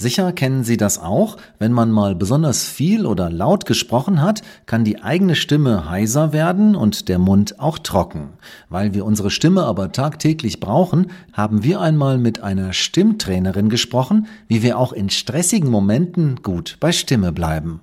Sicher kennen Sie das auch, wenn man mal besonders viel oder laut gesprochen hat, kann die eigene Stimme heiser werden und der Mund auch trocken. Weil wir unsere Stimme aber tagtäglich brauchen, haben wir einmal mit einer Stimmtrainerin gesprochen, wie wir auch in stressigen Momenten gut bei Stimme bleiben.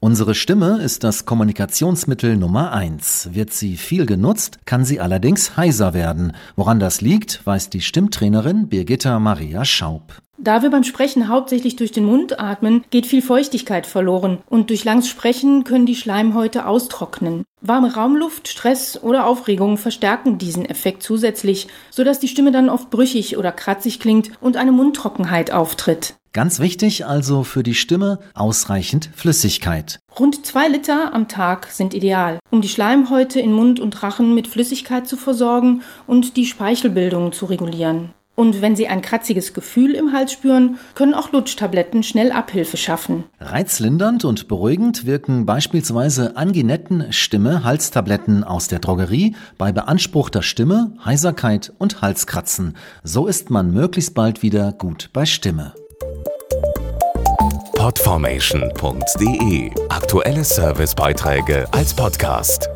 Unsere Stimme ist das Kommunikationsmittel Nummer eins. Wird sie viel genutzt, kann sie allerdings heiser werden. Woran das liegt, weiß die Stimmtrainerin Birgitta Maria Schaub. Da wir beim Sprechen hauptsächlich durch den Mund atmen, geht viel Feuchtigkeit verloren und durch langes Sprechen können die Schleimhäute austrocknen. Warme Raumluft, Stress oder Aufregung verstärken diesen Effekt zusätzlich, sodass die Stimme dann oft brüchig oder kratzig klingt und eine Mundtrockenheit auftritt. Ganz wichtig also für die Stimme ausreichend Flüssigkeit. Rund zwei Liter am Tag sind ideal, um die Schleimhäute in Mund und Rachen mit Flüssigkeit zu versorgen und die Speichelbildung zu regulieren. Und wenn Sie ein kratziges Gefühl im Hals spüren, können auch Lutschtabletten schnell Abhilfe schaffen. Reizlindernd und beruhigend wirken beispielsweise Anginetten-Stimme-Halstabletten aus der Drogerie bei beanspruchter Stimme, Heiserkeit und Halskratzen. So ist man möglichst bald wieder gut bei Stimme. Podformation.de Aktuelle Servicebeiträge als Podcast.